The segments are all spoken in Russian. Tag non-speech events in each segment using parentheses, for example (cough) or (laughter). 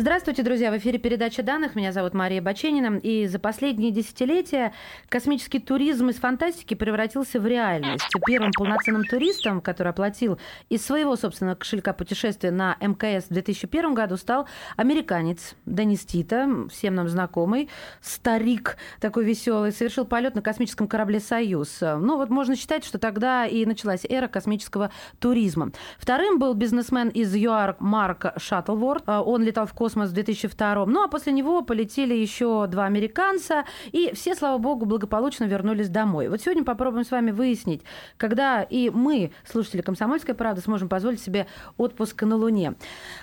Здравствуйте, друзья! В эфире передача данных. Меня зовут Мария Баченина. И за последние десятилетия космический туризм из фантастики превратился в реальность. Первым полноценным туристом, который оплатил из своего собственного кошелька путешествие на МКС в 2001 году, стал американец Денис Тита, всем нам знакомый, старик такой веселый, совершил полет на космическом корабле «Союз». Ну вот можно считать, что тогда и началась эра космического туризма. Вторым был бизнесмен из ЮАР Марк Шаттлворд. Он летал в космос космос в 2002. Ну а после него полетели еще два американца, и все, слава богу, благополучно вернулись домой. Вот сегодня попробуем с вами выяснить, когда и мы, слушатели «Комсомольской правды», сможем позволить себе отпуск на Луне.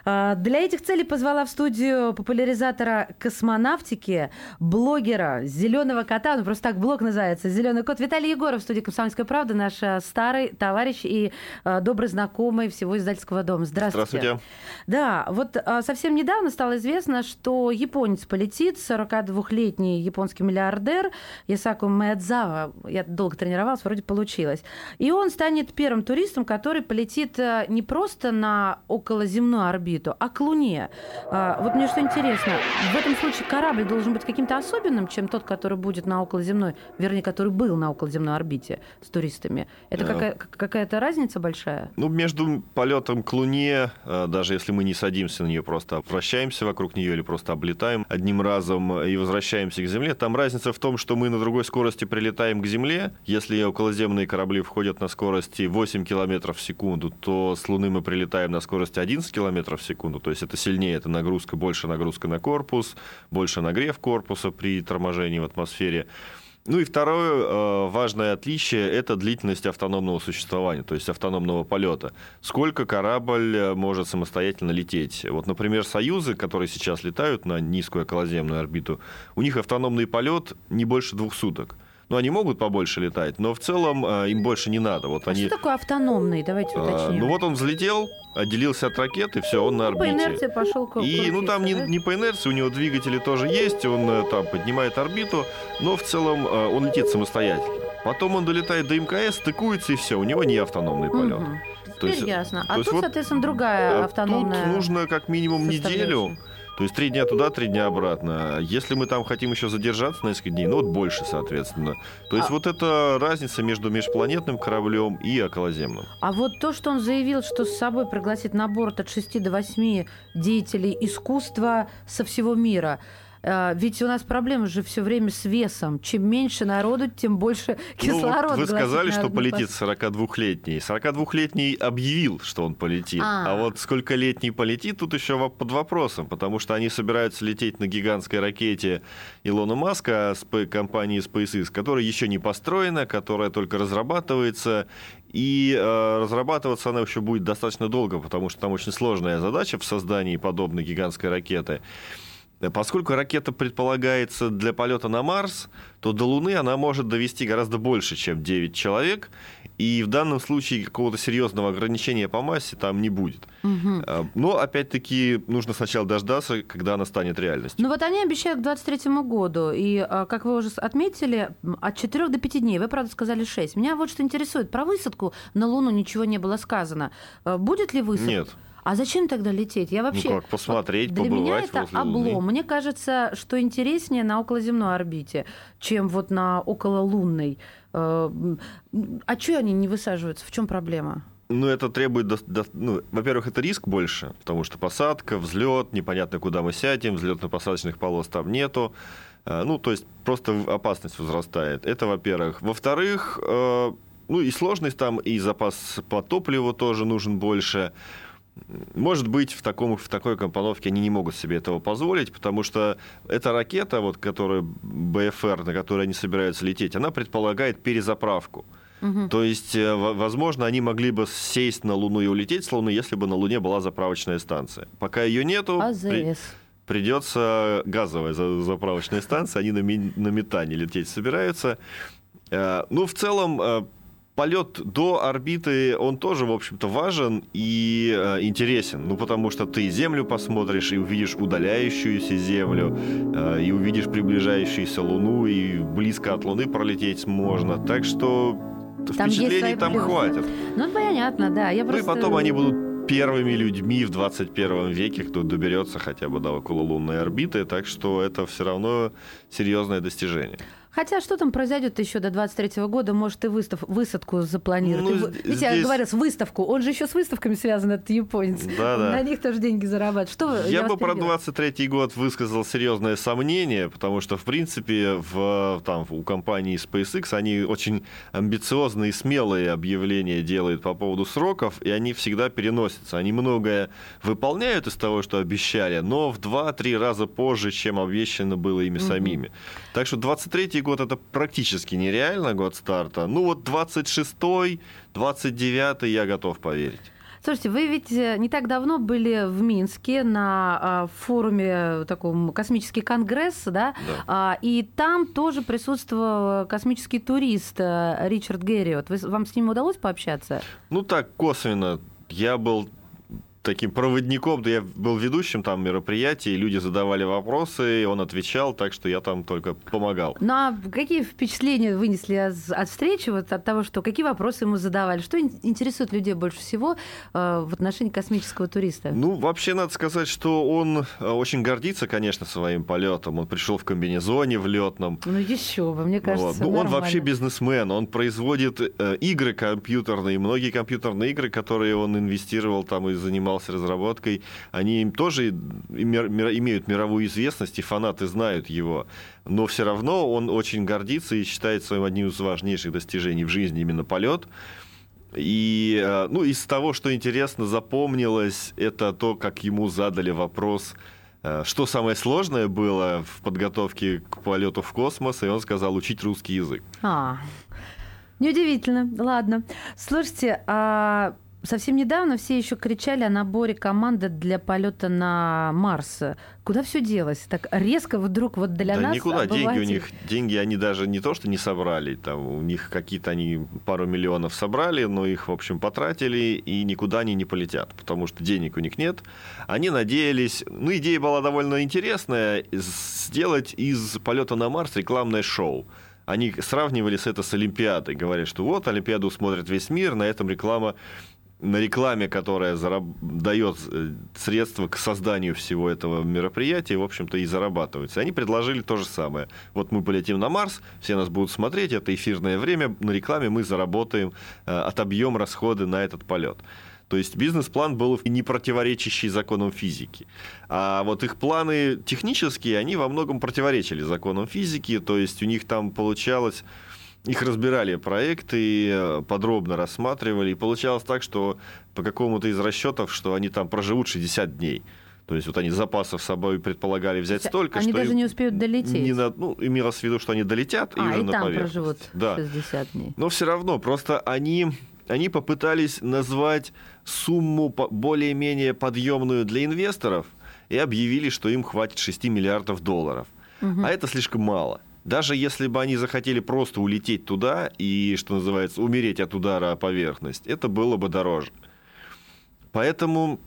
А, для этих целей позвала в студию популяризатора космонавтики, блогера «Зеленого кота», ну просто так блог называется, «Зеленый кот», Виталий Егоров в студии «Комсомольской правды», наш а, старый товарищ и а, добрый знакомый всего издательского дома. Здравствуйте. Здравствуйте. Да, вот совсем недавно стало известно, что японец полетит, 42-летний японский миллиардер Ясаку Мэдзава, я долго тренировалась, вроде получилось. И он станет первым туристом, который полетит э, не просто на околоземную орбиту, а к Луне. А, вот мне что интересно, в этом случае корабль должен быть каким-то особенным, чем тот, который будет на околоземной, вернее, который был на околоземной орбите с туристами. Это да. какая- какая-то разница большая? Ну, между полетом к Луне, э, даже если мы не садимся на нее, просто вращаемся, вращаемся вокруг нее или просто облетаем одним разом и возвращаемся к Земле. Там разница в том, что мы на другой скорости прилетаем к Земле. Если околоземные корабли входят на скорости 8 км в секунду, то с Луны мы прилетаем на скорости 11 км в секунду. То есть это сильнее, это нагрузка, больше нагрузка на корпус, больше нагрев корпуса при торможении в атмосфере. Ну и второе э, важное отличие – это длительность автономного существования, то есть автономного полета. Сколько корабль э, может самостоятельно лететь? Вот, например, «Союзы», которые сейчас летают на низкую околоземную орбиту, у них автономный полет не больше двух суток. Ну, они могут побольше летать, но в целом э, им больше не надо. Вот а они... что такое автономный? Давайте а, уточним. ну, вот он взлетел, отделился от ракеты, все, он на орбите. По инерции пошел к И, ну, там не, не по инерции, у него двигатели тоже есть, он э, там поднимает орбиту, но в целом э, он летит самостоятельно. Потом он долетает до МКС, стыкуется, и все, у него не автономный полет. Угу. То есть, ясно. А тут, вот, соответственно, другая автономная Тут нужно как минимум неделю то есть три дня туда, три дня обратно. Если мы там хотим еще задержаться на несколько дней, ну вот больше, соответственно. То есть а... вот это разница между межпланетным кораблем и околоземным. А вот то, что он заявил, что с собой пригласит на борт от 6 до 8 деятелей искусства со всего мира – ведь у нас проблема же все время с весом. Чем меньше народу, тем больше кислорода. Ну, вот вы сказали, что полетит 42-летний. 42-летний объявил, что он полетит. А. а вот сколько летний полетит, тут еще под вопросом, потому что они собираются лететь на гигантской ракете Илона Маска с компании SpaceX, которая еще не построена, которая только разрабатывается. И э, разрабатываться она еще будет достаточно долго, потому что там очень сложная задача в создании подобной гигантской ракеты. Поскольку ракета предполагается для полета на Марс, то до Луны она может довести гораздо больше, чем 9 человек, и в данном случае какого-то серьезного ограничения по массе там не будет. Угу. Но, опять-таки, нужно сначала дождаться, когда она станет реальностью. Ну вот они обещают к 2023 году, и, а, как вы уже отметили, от 4 до 5 дней, вы, правда, сказали 6. Меня вот что интересует, про высадку на Луну ничего не было сказано. Будет ли высадка? Нет. А зачем тогда лететь? Я вообще... Ну как, посмотреть, вот для побывать меня это облом. Луны. Мне кажется, что интереснее на околоземной орбите, чем вот на окололунной. Э, а что они не высаживаются? В чем проблема? Ну, это требует, ну, во-первых, это риск больше, потому что посадка, взлет, непонятно, куда мы сядем, взлетно-посадочных полос там нету. Э, ну, то есть просто опасность возрастает. Это, во-первых. Во-вторых, э, ну, и сложность там, и запас по топливу тоже нужен больше. Может быть, в, таком, в такой компоновке они не могут себе этого позволить, потому что эта ракета, вот, которая БФР, на которой они собираются лететь, она предполагает перезаправку. Угу. То есть, э, возможно, они могли бы сесть на Луну и улететь с Луны, если бы на Луне была заправочная станция. Пока ее нету, АЗС. При... придется газовая заправочная станция, они на, ми... на метане лететь собираются. Э, ну, в целом, э, полет до орбиты, он тоже, в общем-то, важен и э, интересен. Ну, потому что ты Землю посмотришь и увидишь удаляющуюся Землю, э, и увидишь приближающуюся Луну, и близко от Луны пролететь можно. Так что Там впечатлений там плюсы. хватит. Ну, понятно, да. Я Ну просто... и потом они будут первыми людьми в 21 веке, кто доберется хотя бы до окололунной орбиты, так что это все равно серьезное достижение. Хотя что там произойдет еще до 23 года? Может, и выстав... высадку запланируют. Ну, И вы- з- Видите, я здесь- говорил, с выставку. Он же еще с выставками связан, этот японец. Да-да. На них тоже деньги зарабатывают. Что? Я, вас бы про перебила. 23 год высказал серьезное сомнение, потому что, в принципе, в, там, у компании SpaceX они очень амбициозные и смелые объявления делают по поводу сроков, и они всегда переносятся. Они многое выполняют из того, что обещали, но в 2-3 раза позже, чем обещано было ими самими. Так что 23 год это практически нереально, год старта. Ну вот 26-й, 29-й я готов поверить. Слушайте, вы ведь э, не так давно были в Минске на а, форуме таком космический конгресс, да? Да. А, и там тоже присутствовал космический турист э, Ричард Герриот. Вы, вам с ним удалось пообщаться? Ну так, косвенно. Я был таким проводником, да я был ведущим там мероприятий, люди задавали вопросы, и он отвечал, так что я там только помогал. Ну а какие впечатления вынесли от, встречи, вот от того, что какие вопросы ему задавали? Что ин- интересует людей больше всего э, в отношении космического туриста? Ну, вообще, надо сказать, что он э, очень гордится, конечно, своим полетом. Он пришел в комбинезоне в летном. Ну еще бы, мне кажется, Вот. Ну, он нормально. вообще бизнесмен, он производит э, игры компьютерные, многие компьютерные игры, которые он инвестировал там и занимался разработкой, они тоже имеют мировую известность, и фанаты знают его. Но все равно он очень гордится и считает своим одним из важнейших достижений в жизни именно полет. И, э, ну, из того, что интересно запомнилось, это то, как ему задали вопрос, э, что самое сложное было в подготовке к полету в космос, и он сказал учить русский язык. А, неудивительно. Ладно. Слушайте, а совсем недавно все еще кричали о наборе команды для полета на Марс. Куда все делось? Так резко вдруг вот для да нас никуда, деньги у них, деньги они даже не то, что не собрали, там у них какие-то они пару миллионов собрали, но их, в общем, потратили, и никуда они не полетят, потому что денег у них нет. Они надеялись, ну, идея была довольно интересная, сделать из полета на Марс рекламное шоу. Они сравнивали с это с Олимпиадой, говорят, что вот Олимпиаду смотрит весь мир, на этом реклама на рекламе, которая зараб- дает э, средства к созданию всего этого мероприятия, в общем-то, и зарабатывается. Они предложили то же самое. Вот мы полетим на Марс, все нас будут смотреть, это эфирное время, на рекламе мы заработаем, э, отобьем расходы на этот полет. То есть бизнес-план был не противоречащий законам физики. А вот их планы технические, они во многом противоречили законам физики. То есть у них там получалось... Их разбирали проекты, э, подробно рассматривали, и получалось так, что по какому-то из расчетов, что они там проживут 60 дней. То есть вот они запасов с собой предполагали взять есть столько, они что... даже им не успеют долететь? не на- ну, имелось в виду, что они долетят и а, уже и на там поверхность. проживут Да. 60 дней. Но все равно, просто они, они попытались назвать сумму более-менее подъемную для инвесторов и объявили, что им хватит 6 миллиардов долларов. А это слишком мало. Даже если бы они захотели просто улететь туда и, что называется, умереть от удара о поверхность, это было бы дороже. Поэтому,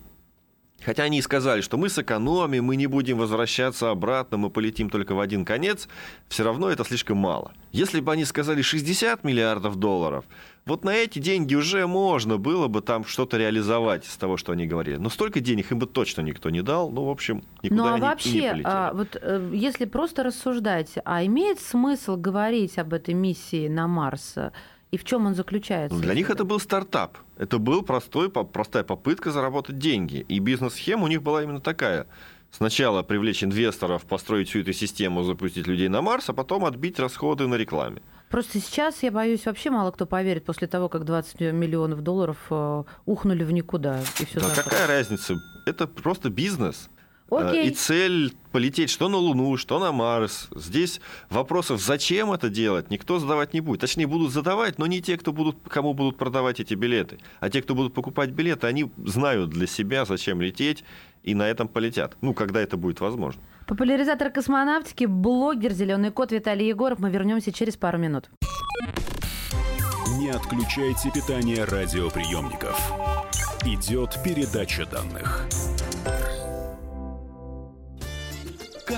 хотя они и сказали, что мы сэкономим, мы не будем возвращаться обратно, мы полетим только в один конец, все равно это слишком мало. Если бы они сказали 60 миллиардов долларов, вот на эти деньги уже можно было бы там что-то реализовать из того, что они говорили. Но столько денег им бы точно никто не дал. Ну, в общем, никуда Ну а они и не вообще, полетели. а, вот э, если просто рассуждать, а имеет смысл говорить об этой миссии на Марс? И в чем он заключается? Ну, Для них это был стартап. Это был простой, по- простая попытка заработать деньги. И бизнес-схема у них была именно такая. Сначала привлечь инвесторов, построить всю эту систему, запустить людей на Марс, а потом отбить расходы на рекламе. Просто сейчас, я боюсь, вообще мало кто поверит после того, как 20 миллионов долларов э, ухнули в никуда. И все Да какая разница? Это просто бизнес. Окей. Э, И цель полететь что на Луну, что на Марс. Здесь вопросов, зачем это делать, никто задавать не будет. Точнее, будут задавать, но не те, кто будут, кому будут продавать эти билеты. А те, кто будут покупать билеты, они знают для себя, зачем лететь, и на этом полетят. Ну, когда это будет возможно. Популяризатор космонавтики, блогер «Зеленый кот» Виталий Егоров. Мы вернемся через пару минут. Не отключайте питание радиоприемников. Идет передача данных.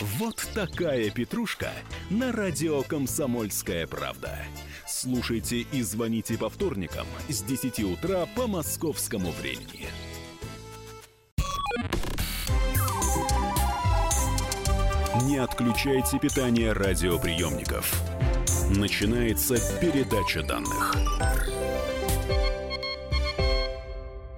Вот такая петрушка на радио «Комсомольская правда». Слушайте и звоните по вторникам с 10 утра по московскому времени. Не отключайте питание радиоприемников. Начинается передача данных.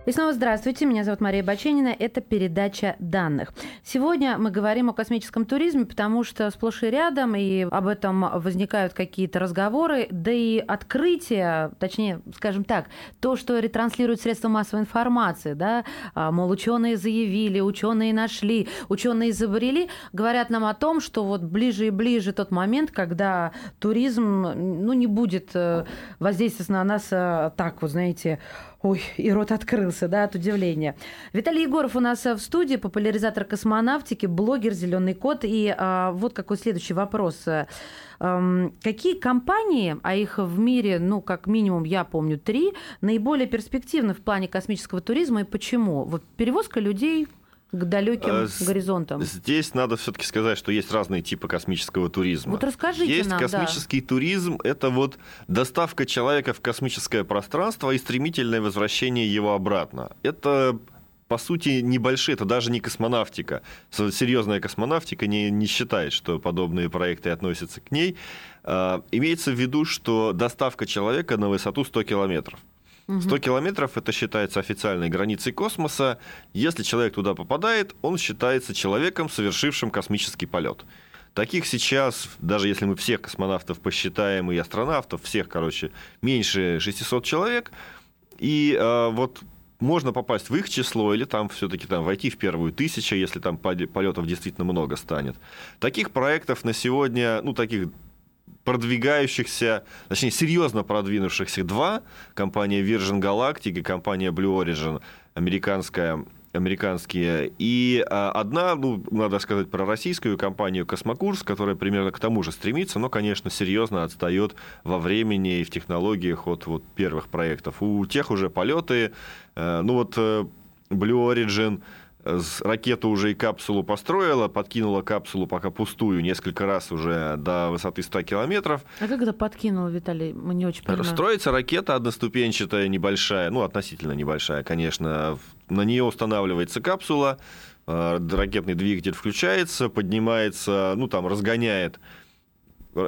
И снова здравствуйте, меня зовут Мария Баченина, это передача данных. Сегодня мы говорим о космическом туризме, потому что сплошь и рядом, и об этом возникают какие-то разговоры, да и открытие, точнее, скажем так, то, что ретранслируют средства массовой информации, да, а, мол, ученые заявили, ученые нашли, ученые изобрели, говорят нам о том, что вот ближе и ближе тот момент, когда туризм, ну, не будет э, воздействовать на нас э, так, вот, знаете, Ой, и рот открылся, да, от удивления. Виталий Егоров у нас э, в студии, популяризатор космонавтики, блогер «Зеленый кот». И а, вот какой следующий вопрос. Эм, какие компании, а их в мире, ну, как минимум, я помню, три, наиболее перспективны в плане космического туризма и почему? Вот перевозка людей, к далеким а, горизонтам. Здесь надо все-таки сказать, что есть разные типы космического туризма. Вот расскажите есть нам, космический да. туризм, это вот доставка человека в космическое пространство и стремительное возвращение его обратно. Это по сути, небольшие, это даже не космонавтика. Серьезная космонавтика не, не считает, что подобные проекты относятся к ней. А, имеется в виду, что доставка человека на высоту 100 километров. 100 километров это считается официальной границей космоса. Если человек туда попадает, он считается человеком, совершившим космический полет. Таких сейчас, даже если мы всех космонавтов посчитаем и астронавтов, всех, короче, меньше 600 человек. И э, вот можно попасть в их число или там все-таки там войти в первую тысячу, если там полетов действительно много станет. Таких проектов на сегодня, ну таких продвигающихся, точнее, серьезно продвинувшихся два. Компания Virgin Galactic и компания Blue Origin, американская американские. И а, одна, ну, надо сказать про российскую компанию «Космокурс», которая примерно к тому же стремится, но, конечно, серьезно отстает во времени и в технологиях от вот, первых проектов. У тех уже полеты, э, ну вот э, Blue Origin – ракету уже и капсулу построила, подкинула капсулу пока пустую несколько раз уже до высоты 100 километров. А как это подкинула, Виталий? Мы не очень понимаем. Строится ракета одноступенчатая, небольшая, ну, относительно небольшая, конечно. На нее устанавливается капсула, э, ракетный двигатель включается, поднимается, ну, там, разгоняет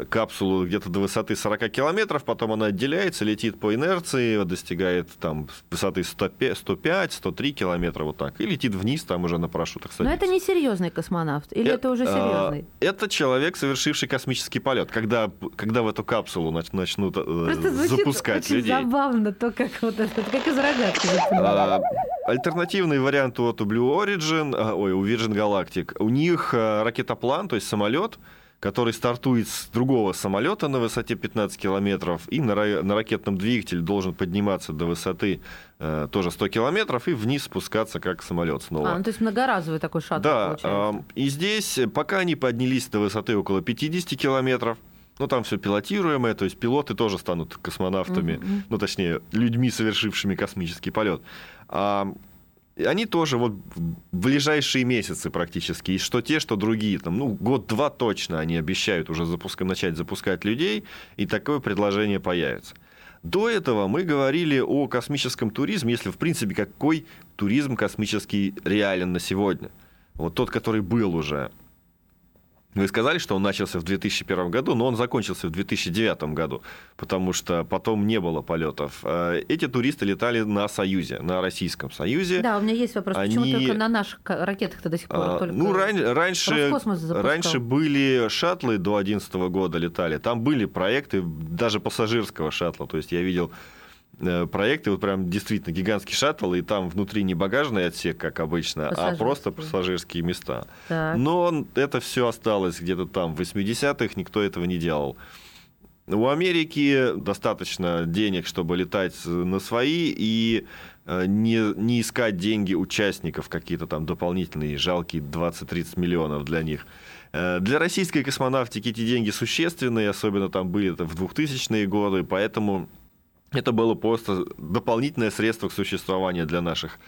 капсулу где-то до высоты 40 километров, потом она отделяется, летит по инерции, достигает там высоты 105-103 километра, вот так, и летит вниз, там уже на парашютах садится. Но это не серьезный космонавт, или это, это уже серьезный? Это человек, совершивший космический полет, когда, когда в эту капсулу начнут э, Просто запускать очень людей. забавно то, как вот это, как из рогатки. А, альтернативный вариант вот у Blue Origin, а, ой, у Virgin Galactic, у них э, ракетоплан, то есть самолет, который стартует с другого самолета на высоте 15 километров и на, на ракетном двигателе должен подниматься до высоты э, тоже 100 километров и вниз спускаться как самолет снова. А, ну, то есть многоразовый такой шаттл Да, получается. Э, и здесь, пока они поднялись до высоты около 50 километров, ну, там все пилотируемое, то есть пилоты тоже станут космонавтами, mm-hmm. ну, точнее, людьми, совершившими космический полет. А они тоже вот в ближайшие месяцы практически, и что те, что другие, там, ну, год-два точно они обещают уже запуска, начать запускать людей, и такое предложение появится. До этого мы говорили о космическом туризме, если, в принципе, какой туризм космический реален на сегодня. Вот тот, который был уже. Вы сказали, что он начался в 2001 году, но он закончился в 2009 году, потому что потом не было полетов. Э, эти туристы летали на Союзе, на Российском Союзе. Да, у меня есть вопрос. Они... Почему только на наших ракетах-то до сих пор? А, только ну, ран... раньше, раньше были шаттлы до 2011 года летали. Там были проекты даже пассажирского шаттла. То есть я видел проекты, вот прям действительно гигантский шаттл, и там внутри не багажный отсек, как обычно, а просто пассажирские места. Так. Но это все осталось где-то там в 80-х, никто этого не делал. У Америки достаточно денег, чтобы летать на свои и э, не, не искать деньги участников, какие-то там дополнительные, жалкие 20-30 миллионов для них. Э, для российской космонавтики эти деньги существенные, особенно там были это в 2000-е годы, поэтому это было просто дополнительное средство к существованию для наших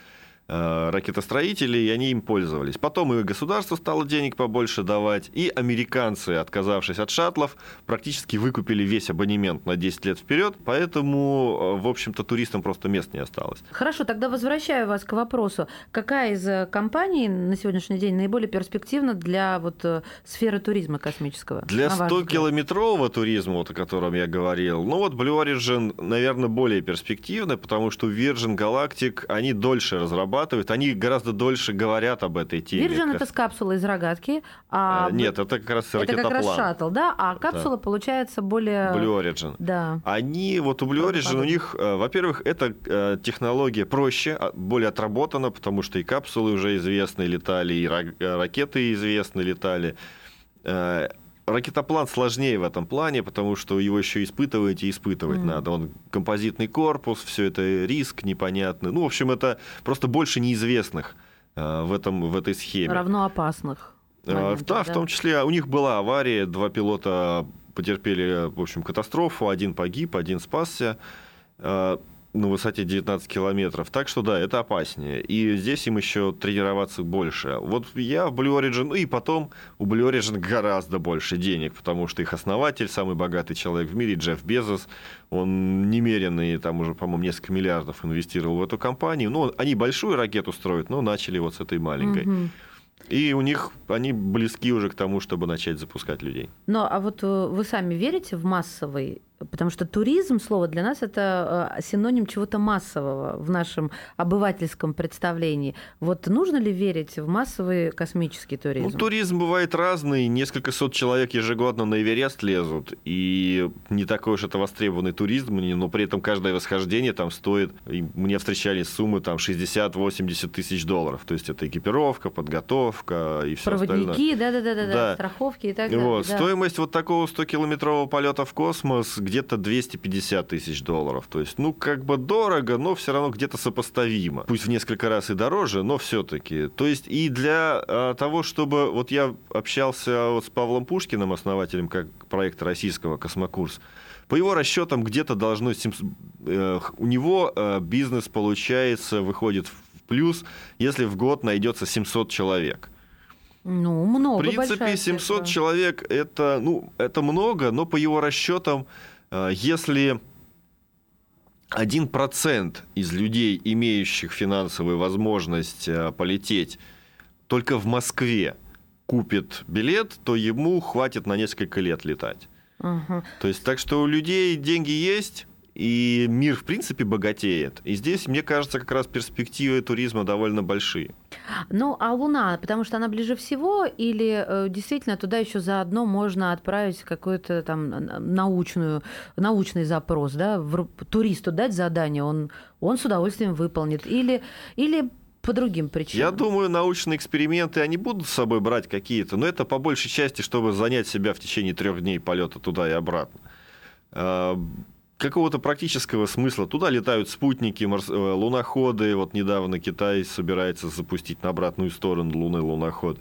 ракетостроителей, и они им пользовались. Потом и государство стало денег побольше давать, и американцы, отказавшись от шаттлов, практически выкупили весь абонемент на 10 лет вперед, поэтому, э, в общем-то, туристам просто мест не осталось. Хорошо, тогда возвращаю вас к вопросу. Какая из э, компаний на сегодняшний день наиболее перспективна для вот сферы туризма космического? Для 100-километрового туризма, вот, о котором я говорил, ну вот Blue Origin, наверное, более перспективна, потому что Virgin Galactic, они дольше разрабатывают разрабатывают, они гораздо дольше говорят об этой теме. Virgin это с капсулой из рогатки. А... Нет, это как раз ракетоплан. Это как раз шаттл, да? А капсула да. получается более... Blue Origin. Да. Они, вот у Blue Origin, у них, э, во-первых, эта э, технология проще, а, более отработана, потому что и капсулы уже известны летали, и э, ракеты известны летали ракетоплан сложнее в этом плане, потому что его еще испытывать и испытывать mm. надо. Он композитный корпус, все это риск непонятный. Ну, в общем, это просто больше неизвестных э, в, этом, в этой схеме. Равно опасных. Э, моментов, да, да, в том числе у них была авария, два пилота потерпели, в общем, катастрофу, один погиб, один спасся. На высоте 19 километров. Так что да, это опаснее. И здесь им еще тренироваться больше. Вот я в Blue Origin, ну и потом у Blue Origin гораздо больше денег, потому что их основатель, самый богатый человек в мире, Джефф Безос, он немеренный, там уже, по-моему, несколько миллиардов инвестировал в эту компанию. Ну, они большую ракету строят, но начали вот с этой маленькой. Угу. И у них они близки уже к тому, чтобы начать запускать людей. Но а вот э, вы сами верите в массовый Потому что туризм, слово для нас, это э, синоним чего-то массового в нашем обывательском представлении. Вот нужно ли верить в массовый космический туризм? Ну, туризм бывает разный. Несколько сот человек ежегодно на Эверест лезут. И не такой уж это востребованный туризм, но при этом каждое восхождение там стоит... И мне встречались суммы там 60-80 тысяч долларов. То есть это экипировка, подготовка и все остальное. Проводники, да-да-да, страховки и так далее. Вот. Да. Стоимость вот такого 100-километрового полета в космос где-то 250 тысяч долларов. То есть, ну, как бы дорого, но все равно где-то сопоставимо. Пусть в несколько раз и дороже, но все-таки. То есть, и для а, того, чтобы... Вот я общался вот с Павлом Пушкиным, основателем как проекта российского «Космокурс», по его расчетам где-то должно... Э, у него э, бизнес, получается, выходит в плюс, если в год найдется 700 человек. Ну, много. В принципе, 700 цифра. человек это, ну, это много, но по его расчетам если один процент из людей, имеющих финансовую возможность э, полететь только в Москве, купит билет, то ему хватит на несколько лет летать. Угу. То есть так что у людей деньги есть, и мир, в принципе, богатеет. И здесь, мне кажется, как раз перспективы туризма довольно большие. Ну, а Луна, потому что она ближе всего, или э, действительно туда еще заодно можно отправить какой-то там научную, научный запрос, да, в, туристу дать задание, он, он с удовольствием выполнит, или, или по другим причинам? Я думаю, научные эксперименты, они будут с собой брать какие-то, но это по большей части, чтобы занять себя в течение трех дней полета туда и обратно. Какого-то практического смысла. Туда летают спутники, марс... Э, луноходы. Вот недавно Китай собирается запустить на обратную сторону Луны луноход.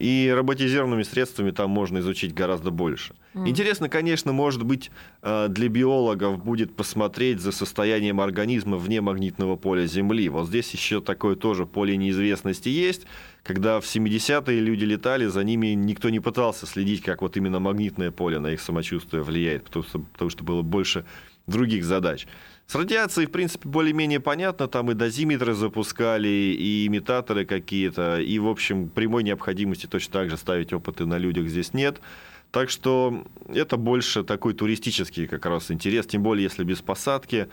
И роботизированными средствами там можно изучить гораздо больше. Mm. Интересно, конечно, может быть, э, для биологов будет посмотреть за состоянием организма вне магнитного поля Земли. Вот здесь еще такое тоже поле неизвестности есть. Когда в 70-е люди летали, за ними никто не пытался следить, как вот именно магнитное поле на их самочувствие влияет, потому что, потому что было больше других задач. С радиацией, в принципе, более-менее понятно. Там и дозиметры запускали, и имитаторы какие-то. И, в общем, прямой необходимости точно так же ставить опыты на людях здесь нет. Так что это больше такой туристический как раз интерес, тем более если без посадки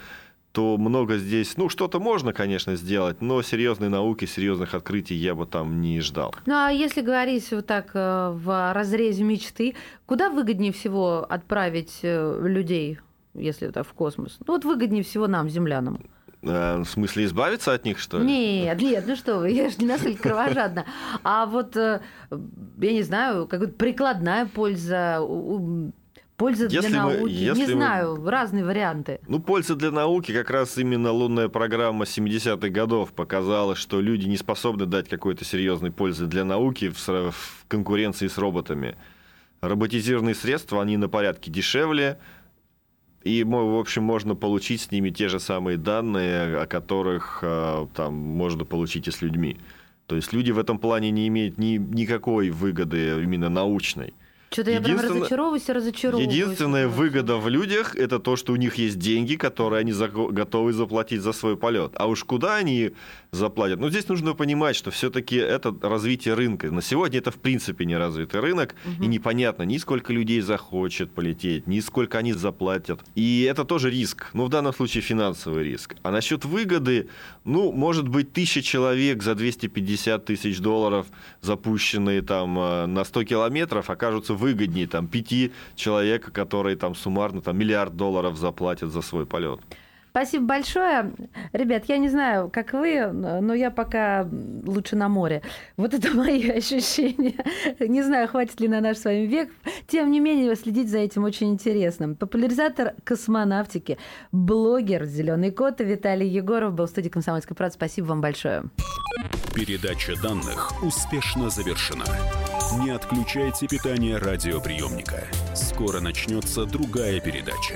то много здесь, ну, что-то можно, конечно, сделать, но серьезной науки, серьезных открытий я бы там не ждал. Ну, а если говорить вот так э, в разрезе мечты, куда выгоднее всего отправить э, людей если так в космос? Ну, вот выгоднее всего нам, землянам. Э, В смысле избавиться от них, что ли? Нет, нет, ну что вы, я же не настолько кровожадна. А вот, я не знаю, какая-то прикладная польза, польза Если для мы- науки, если не мы- знаю, разные варианты. Ну, польза для науки как раз именно лунная программа 70-х годов показала, что люди не способны дать какой-то серьезной пользы для науки в, в конкуренции с роботами. Роботизированные средства, они на порядке дешевле, и, в общем, можно получить с ними те же самые данные, о которых э, там можно получить и с людьми. То есть люди в этом плане не имеют ни, никакой выгоды именно научной. Что-то я прям разочаровываюсь и разочаровываюсь. Единственная выгода в людях это то, что у них есть деньги, которые они заго- готовы заплатить за свой полет. А уж куда они заплатят? Ну, здесь нужно понимать, что все-таки это развитие рынка. На сегодня это в принципе не развитый рынок, и непонятно ни сколько людей захочет полететь, ни сколько они заплатят. И это тоже риск. Ну, в данном случае финансовый риск. А насчет выгоды, ну, может быть, тысяча человек за 250 тысяч долларов, запущенные там э, на 100 километров, окажутся выгоднее там пяти человек, которые там суммарно там миллиард долларов заплатят за свой полет. Спасибо большое. Ребят, я не знаю, как вы, но я пока лучше на море. Вот это (laughs) мои ощущения. Не знаю, хватит ли на наш с вами век. Тем не менее, следить за этим очень интересно. Популяризатор космонавтики, блогер «Зеленый кот» Виталий Егоров был в студии «Комсомольской правды». Спасибо вам большое. Передача данных успешно завершена. Не отключайте питание радиоприемника. Скоро начнется другая передача.